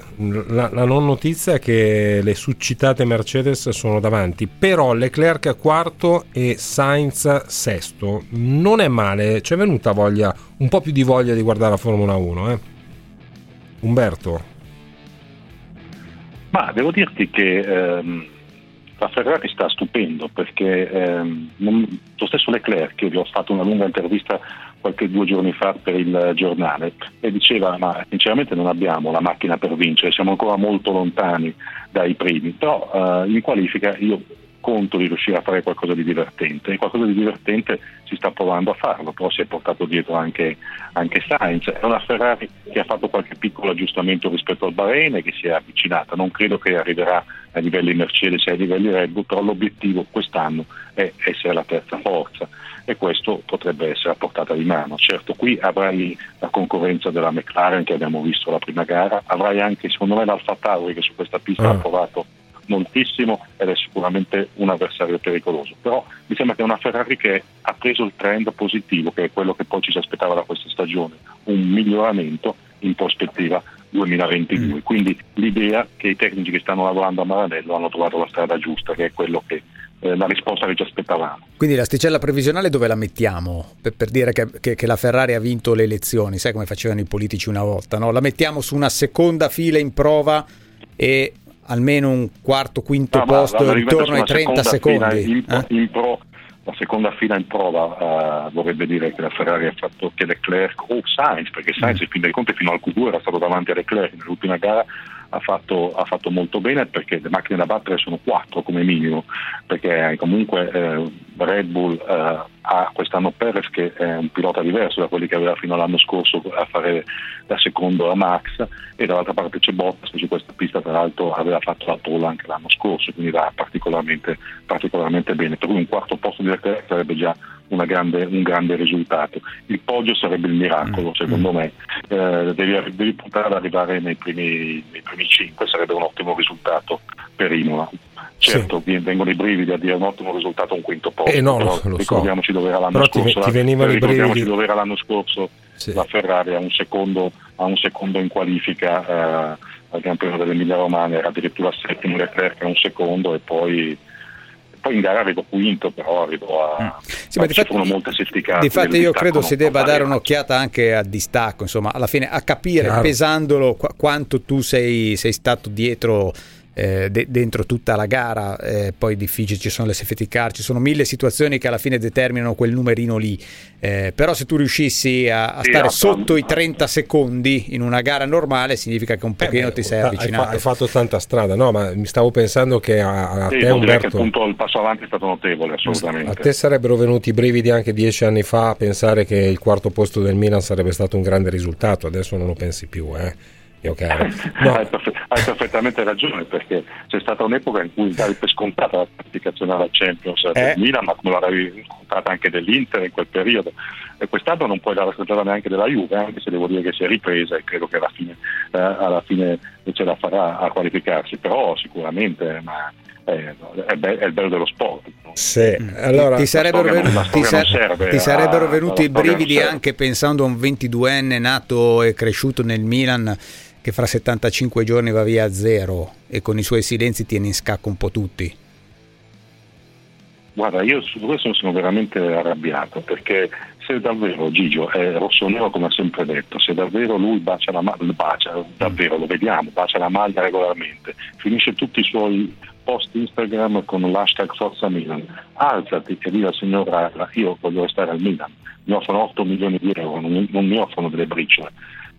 la, la non notizia è che le suscitate Mercedes sono davanti, però Leclerc quarto e Sainz sesto. Non è male, ci è venuta voglia, un po' più di voglia di guardare la Formula 1, eh? Umberto. Ma devo dirti che ehm, la Ferrari sta stupendo perché ehm, non- lo stesso Leclerc, che gli ho fatto una lunga intervista qualche due giorni fa per il giornale, e diceva ma sinceramente non abbiamo la macchina per vincere, siamo ancora molto lontani dai primi, però eh, in qualifica io conto di riuscire a fare qualcosa di divertente e qualcosa di divertente si sta provando a farlo, però si è portato dietro anche, anche Sainz, è una Ferrari che ha fatto qualche piccolo aggiustamento rispetto al Bahrain e che si è avvicinata, non credo che arriverà a livelli Mercedes e ai livelli Red Bull, però l'obiettivo quest'anno è essere la terza forza e questo potrebbe essere a portata di mano. Certo, qui avrai la concorrenza della McLaren che abbiamo visto la prima gara, avrai anche secondo me l'Alfa Tauri che su questa pista Ah. ha provato moltissimo ed è sicuramente un avversario pericoloso. Però mi sembra che è una Ferrari che ha preso il trend positivo, che è quello che poi ci si aspettava da questa stagione, un miglioramento in prospettiva 2022. Quindi l'idea che i tecnici che stanno lavorando a Maranello hanno trovato la strada giusta, che è quello che eh, la risposta che ci aspettavamo. Quindi l'asticella previsionale dove la mettiamo? Per, per dire che, che- che la Ferrari ha vinto le elezioni, sai come facevano i politici una volta, no? La mettiamo su una seconda fila in prova e almeno un quarto, quinto ma posto la intorno ai rimetto su 30 una seconda secondi. In, eh? in pro, la seconda fila in prova eh, vorrebbe dire che la Ferrari ha fatto che Leclerc o Sainz, perché Sainz Mm. in fin dei conti fino al Q2 era stato davanti a Leclerc nell'ultima gara. Ha fatto, ha fatto molto bene perché le macchine da battere sono quattro come minimo, perché comunque eh, Red Bull eh, ha quest'anno Perez che è un pilota diverso da quelli che aveva fino all'anno scorso a fare da secondo a Max e dall'altra parte c'è Bottas che su questa pista tra l'altro aveva fatto la pole anche l'anno scorso, quindi va particolarmente, particolarmente bene. Per cui un quarto posto di Leclerc sarebbe già grande- un grande risultato. Il podio sarebbe il miracolo, secondo me. Eh, devi, devi puntare ad arrivare nei primi, nei primi cinque, sarebbe un ottimo risultato per Imola. Certo, vi- vengono i brividi a dire un ottimo risultato un quinto posto, Eh, no, però lo- lo so. ricordiamoci dove era l'anno Però ti scorso. ti venivano i brividi. dove era l'anno scorso la Ferrari a un secondo, a un secondo in qualifica eh, al Gran Premio dell'Emilia Romagna, era addirittura settimo Leclerc a un secondo e poi, poi in gara arrivo quinto, però arrivo a... Mm. Sì, ma ci difatti- furono molte safety Difatti io credo si debba dare un'occhiata anche al distacco, insomma, alla fine a capire, Chiaro. pesandolo, qu- quanto tu sei, sei stato dietro eh, de- dentro tutta la gara, eh, poi difficili, ci sono le safety car, ci sono mille situazioni che alla fine determinano quel numerino lì, Eh, però se tu riuscissi a, a Sì, stare ah, sotto i 30 secondi in una gara normale significa che un pochino ti sei Hai, fa- avvicinato. hai fatto tanta strada, no? Ma mi stavo pensando che a, a Sì, te, dire che Umberto. appunto il passo avanti è stato notevole, A assolutamente. te sarebbero venuti i brividi anche dieci anni fa a pensare che il quarto posto del Milan sarebbe stato un grande risultato, adesso non lo pensi più, eh? Mio caro. (laughs) No, Hai, perfe- hai perfettamente ragione perché c'è stata un'epoca in cui davi per scontata la classificazione alla Champions Eh. del Milan, ma come l'avevi scontata anche dell'Inter in quel periodo. E quest'anno non puoi dare la neanche della Juve, anche se devo dire che si è ripresa e credo che alla fine, eh, alla fine ce la farà a qualificarsi, però sicuramente ma, eh, è, be- è, il bello dello sport. Sì. Allora, ti sarebbero, ven- ti sa- ti sarebbero venuti i brividi anche pensando a un 22enne nato e cresciuto nel Milan che fra 75 giorni va via a zero e con i suoi silenzi tiene in scacco un po' tutti. Guarda, io su questo sono veramente arrabbiato perché se davvero Gigio è rossonero come ha sempre detto, se davvero lui bacia la maglia, bacia, davvero lo vediamo, bacia la maglia regolarmente, finisce tutti i suoi post Instagram con l'hashtag Forza Milan, alzati e dica al signor io voglio restare al Milan, mi offrono 8 milioni di euro, non mi offrono delle briciole.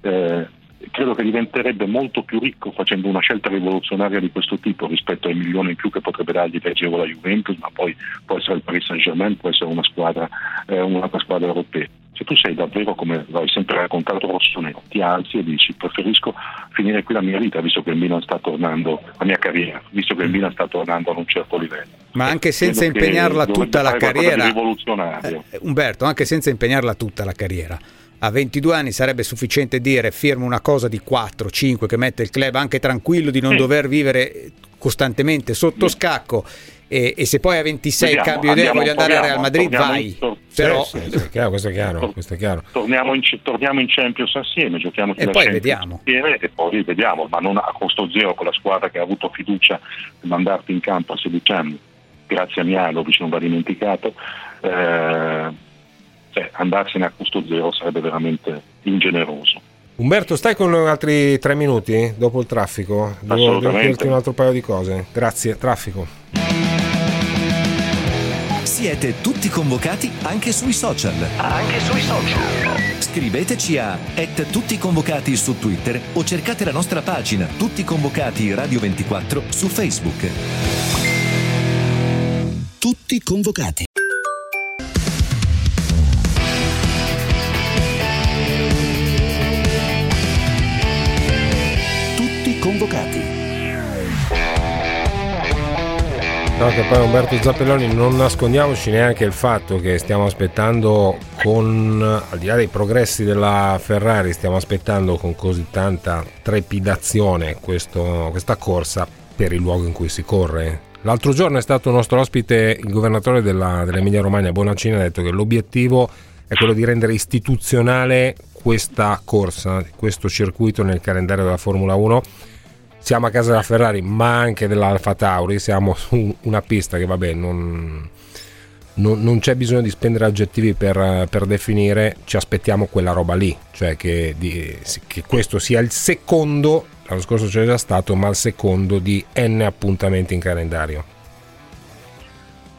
Eh, credo che diventerebbe molto più ricco facendo una scelta rivoluzionaria di questo tipo rispetto ai milioni in più che potrebbe dargli leggevo la Juventus, ma poi può essere il Paris Saint Germain, può essere una squadra, eh, un'altra squadra europea. Se tu sei davvero, come hai sempre raccontato Rossonero, ti alzi e dici preferisco finire qui la mia vita visto che il Milan sta tornando, la mia carriera, visto che il Milan sta tornando ad un certo livello. Ma anche senza impegnarla tutta la carriera, eh, Umberto, anche senza impegnarla tutta la carriera a 22 anni sarebbe sufficiente dire firmo una cosa di 4, 5 che mette il club anche tranquillo di non Sì. dover vivere costantemente sotto scacco e, e se poi a 26 Vediamo, cambio idea voglio andare al Real torniamo, Madrid torniamo vai tor- però Sì, sì, sì, chiaro, questo è chiaro, questo è chiaro. Torniamo in, torniamo in Champions assieme, giochiamo E poi Champions vediamo. assieme e poi vediamo, ma non a costo zero con la squadra che ha avuto fiducia di mandarti in campo a 16 anni, grazie a Mialovic, non va dimenticato. Eh, cioè, andarsene a costo zero sarebbe veramente ingeneroso. Umberto, stai con noi altri tre minuti dopo il traffico? Devo, devo Assolutamente. chiederti un altro paio di cose. Grazie, traffico. Siete tutti convocati anche sui social. Anche sui social. Scriveteci a et tutti convocati su Twitter o cercate la nostra pagina Tutti convocati Radio 24 su Facebook. Tutti convocati. Convocati. No, che poi Umberto Zappelloni non nascondiamoci neanche il fatto che stiamo aspettando con, al di là dei progressi della Ferrari, stiamo aspettando con così tanta trepidazione questo- questa corsa per il luogo in cui si corre. L'altro giorno è stato nostro ospite il governatore della, dell'Emilia Romagna, Bonaccini, ha detto che l'obiettivo è quello di rendere istituzionale questa corsa, questo circuito nel calendario della Formula 1 siamo a casa della Ferrari ma anche dell'Alfa Tauri siamo su una pista che vabbè non, non- non c'è bisogno di spendere aggettivi per, per definire ci aspettiamo quella roba lì cioè che, di- che questo sia il secondo l'anno scorso c'è già stato ma il secondo di n appuntamenti in calendario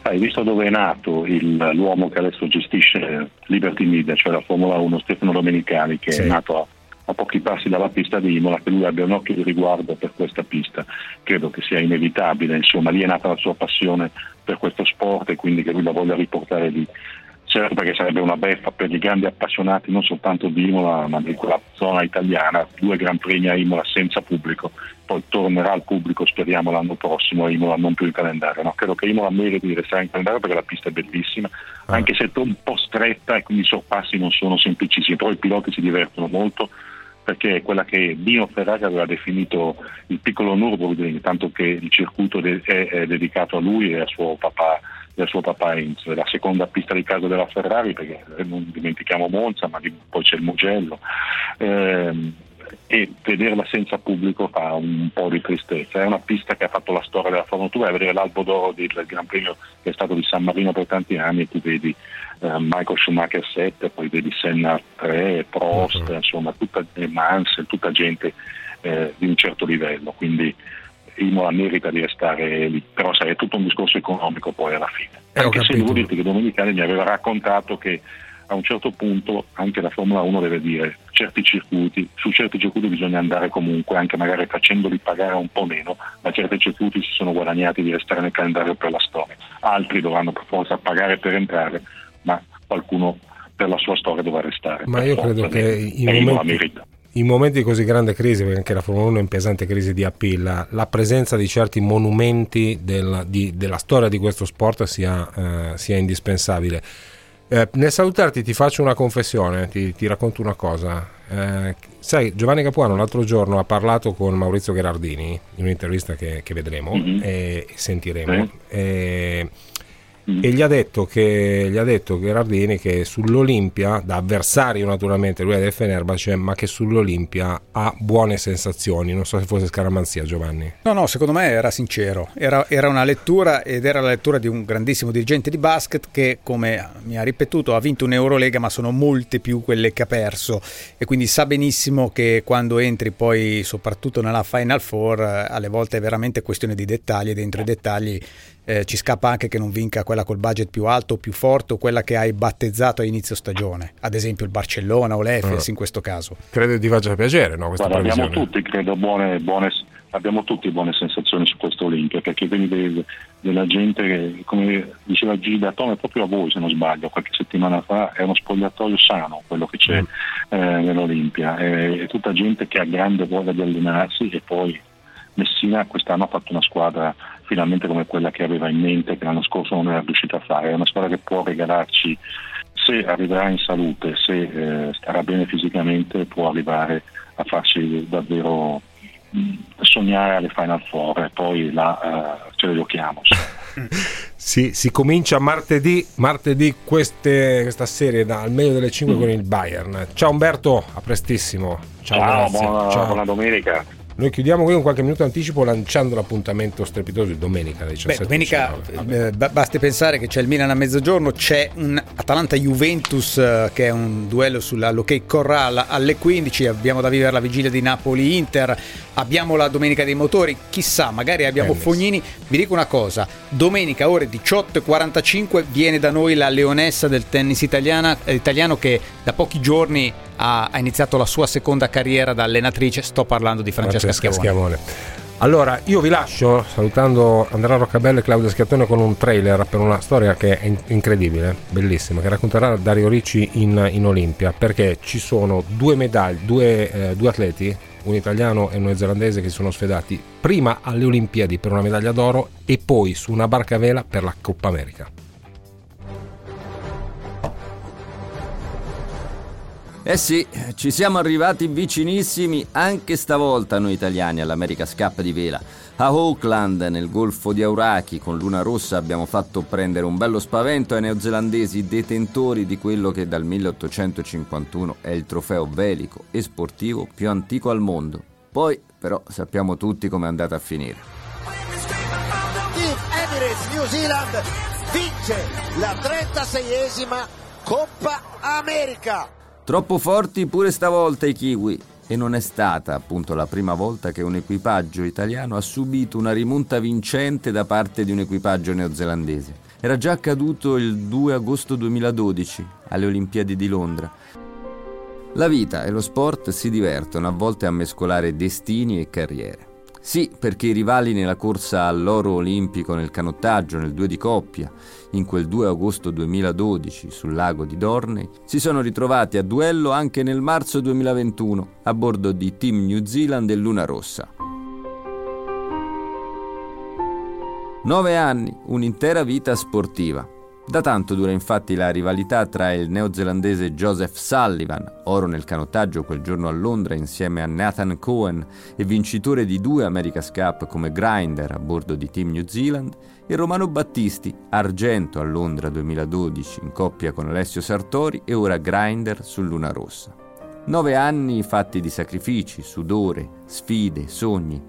Hai visto dove è nato il- l'uomo che adesso gestisce Liberty Media, cioè la Formula 1, Stefano Domenicali, che Sì. è nato a, a pochi passi dalla pista di Imola, che lui abbia un occhio di riguardo per questa pista. Credo che sia inevitabile, insomma, lì è nata la sua passione per questo sport e quindi che lui la voglia riportare lì. Certo perché sarebbe una beffa per i grandi appassionati non soltanto di Imola ma di quella zona italiana, due Gran Premi a Imola senza pubblico, poi tornerà al pubblico speriamo l'anno prossimo a Imola non più in calendario. No, credo che Imola meriti di restare in calendario perché la pista è bellissima, anche se è un po' stretta e quindi i sorpassi non sono semplicissimi, però i piloti si divertono molto perché è quella che Dino Ferrari aveva definito il piccolo Nürburgring, tanto che il circuito de- è, è dedicato a lui e a suo papà, a suo papà Enzo. La seconda pista di casa della Ferrari, perché eh, non dimentichiamo Monza, ma poi c'è il Mugello. Ehm, e vederla senza pubblico fa un po' di tristezza. È una pista che ha fatto la storia della Formula 2, vedere l'albo d'oro del Gran Premio che è stato di San Marino per tanti anni e tu vedi eh, Michael Schumacher 7, poi vedi Senna 3, Prost, insomma, tutta, e Mansell, tutta gente eh, di un certo livello, quindi Imola merita di restare lì, però sai, è tutto un discorso economico poi alla fine. Eh, Anche se devo dirti che Domenicali mi aveva raccontato che a un certo punto anche la Formula 1 deve dire certi circuiti, su certi circuiti bisogna andare comunque, anche magari facendoli pagare un po' meno, ma certi circuiti si sono guadagnati di restare nel calendario per la storia, altri dovranno per forza pagare per entrare, ma qualcuno per la sua storia dovrà restare. ma io credo che in momenti, in momenti di così grande crisi, perché anche la Formula 1 è in pesante crisi di appeal, la, la presenza di certi monumenti del- di- della storia di questo sport sia, eh, sia indispensabile. Eh, nel salutarti ti faccio una confessione, ti, ti racconto una cosa. Eh, sai, Giovanni Capuano l'altro giorno ha parlato con Maurizio Gherardini in un'intervista che, che vedremo Mhm. e sentiremo. E, e gli ha detto che gli ha detto Gherardini che sull'Olimpia, da avversario naturalmente, lui è del Fenerbahce, ma che sull'Olimpia ha buone sensazioni. Non so se fosse scaramanzia, Giovanni. No, no, secondo me era sincero. Era, era una lettura ed era la lettura di un grandissimo dirigente di basket che, come mi ha ripetuto, ha vinto un'Eurolega, ma sono molte più quelle che ha perso. E quindi sa benissimo che quando entri poi, soprattutto nella Final Four, eh, alle volte è veramente questione di dettagli e dentro i dettagli eh, ci scappa anche che non vinca quella col budget più alto o più forte o quella che hai battezzato a inizio stagione. Ad esempio il Barcellona o l'Efes Ah. in questo caso. Credo ti faccia piacere, no? Questa Guarda, abbiamo tutti, credo, buone, buone- abbiamo tutti buone sensazioni su questo Olimpia, perché vedi de- della gente che, come diceva Gigi D'Antone, proprio a voi se non sbaglio, qualche settimana fa, è uno spogliatoio sano quello che c'è eh, nell'Olimpia, è, è tutta gente che ha grande voglia di allenarsi e poi Messina quest'anno ha fatto una squadra finalmente come quella che aveva in mente, che l'anno scorso non era riuscita a fare, è una squadra che può regalarci, se arriverà in salute, se eh, starà bene fisicamente, può arrivare a farci davvero mh, sognare alle Final Four e poi là eh, ce le giochiamo. (laughs) Si, si comincia martedì, martedì queste- questa serie da al meglio delle 5 con il Bayern. Ciao Umberto, a prestissimo. Ciao, Ciao, buona, Ciao. buona domenica. Noi chiudiamo qui con qualche minuto anticipo lanciando l'appuntamento strepitoso di domenica Beh, 17. domenica eh, ba- basti pensare che c'è il Milan a mezzogiorno, c'è un Atalanta-Juventus eh, che è un duello sull'Hockey Corral alle 15, abbiamo da vivere la vigilia di Napoli-Inter, abbiamo la domenica dei motori, chissà, magari abbiamo Tennis. Fognini. Vi dico una cosa, domenica ore 18.45 viene da noi la leonessa del tennis italiana- eh, italiano che da pochi giorni ha, ha iniziato la sua seconda carriera da allenatrice, sto parlando di Francesca, Schiavone. Schiavone. Allora, io vi lascio salutando Andrea Roccabello e Claudio Schiattone con un trailer per una storia che è in- incredibile, bellissima, che racconterà Dario Ricci in, in Olimpia, perché ci sono due medaglie, due, eh, due atleti, un italiano e un neozelandese che si sono sfidati prima alle Olimpiadi per una medaglia d'oro e poi su una barca a vela per la Coppa America. Eh sì, ci siamo arrivati vicinissimi anche stavolta noi italiani all'America's Cup di vela. A Auckland, nel golfo di Auraki, con Luna Rossa abbiamo fatto prendere un bello spavento ai neozelandesi detentori di quello che dal 1851 è il trofeo velico e sportivo più antico al mondo. Poi, però, sappiamo tutti com'è andata a finire. Team Emirates New Zealand vince la 36esima Coppa America. Troppo forti pure stavolta i kiwi. E non è stata appunto la prima volta che un equipaggio italiano ha subito una rimonta vincente da parte di un equipaggio neozelandese. Era già accaduto il 2 agosto 2012 alle Olimpiadi di Londra. La vita e lo sport si divertono a volte a mescolare destini e carriere. Sì, perché i rivali nella corsa all'oro olimpico nel canottaggio nel 2 di coppia, in quel 2 agosto 2012 sul lago di Dorney, si sono ritrovati a duello anche nel marzo 2021 a bordo di Team New Zealand e Luna Rossa. Nove anni, un'intera vita sportiva. Da tanto dura infatti la rivalità tra il neozelandese Joseph Sullivan, oro nel canottaggio quel giorno a Londra insieme a Nathan Cohen e vincitore di due America's Cup come grinder a bordo di Team New Zealand, e Romano Battisti, argento a Londra 2012 in coppia con Alessio Sartori e ora grinder su Luna Rossa. Nove anni fatti di sacrifici, sudore, sfide, sogni.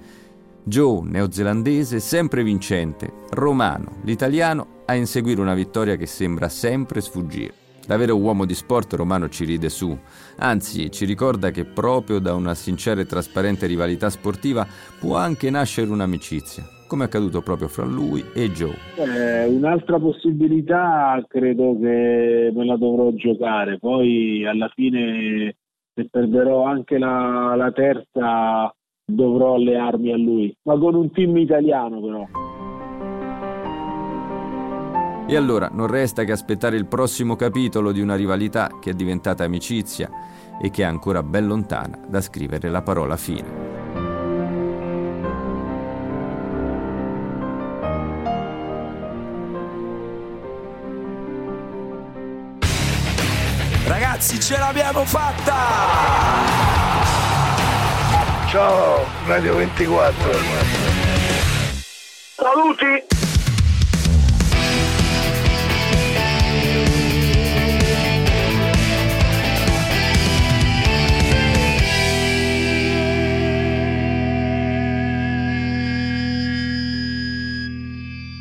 Joe, neozelandese, sempre vincente, romano, l'italiano, a inseguire una vittoria che sembra sempre sfuggire. Da vero uomo di sport romano ci ride su, anzi ci ricorda che proprio da una sincera e trasparente rivalità sportiva può anche nascere un'amicizia, come è accaduto proprio fra lui e Joe. Eh, un'altra possibilità credo che me la dovrò giocare, poi alla fine se perderò anche la, la terza dovrò allearmi a lui, ma con un team italiano però. E allora non resta che aspettare il prossimo capitolo di una rivalità che è diventata amicizia e che è ancora ben lontana da scrivere la parola fine. ragazzi, ce l'abbiamo fatta! Ciao, Radio 24. Saluti!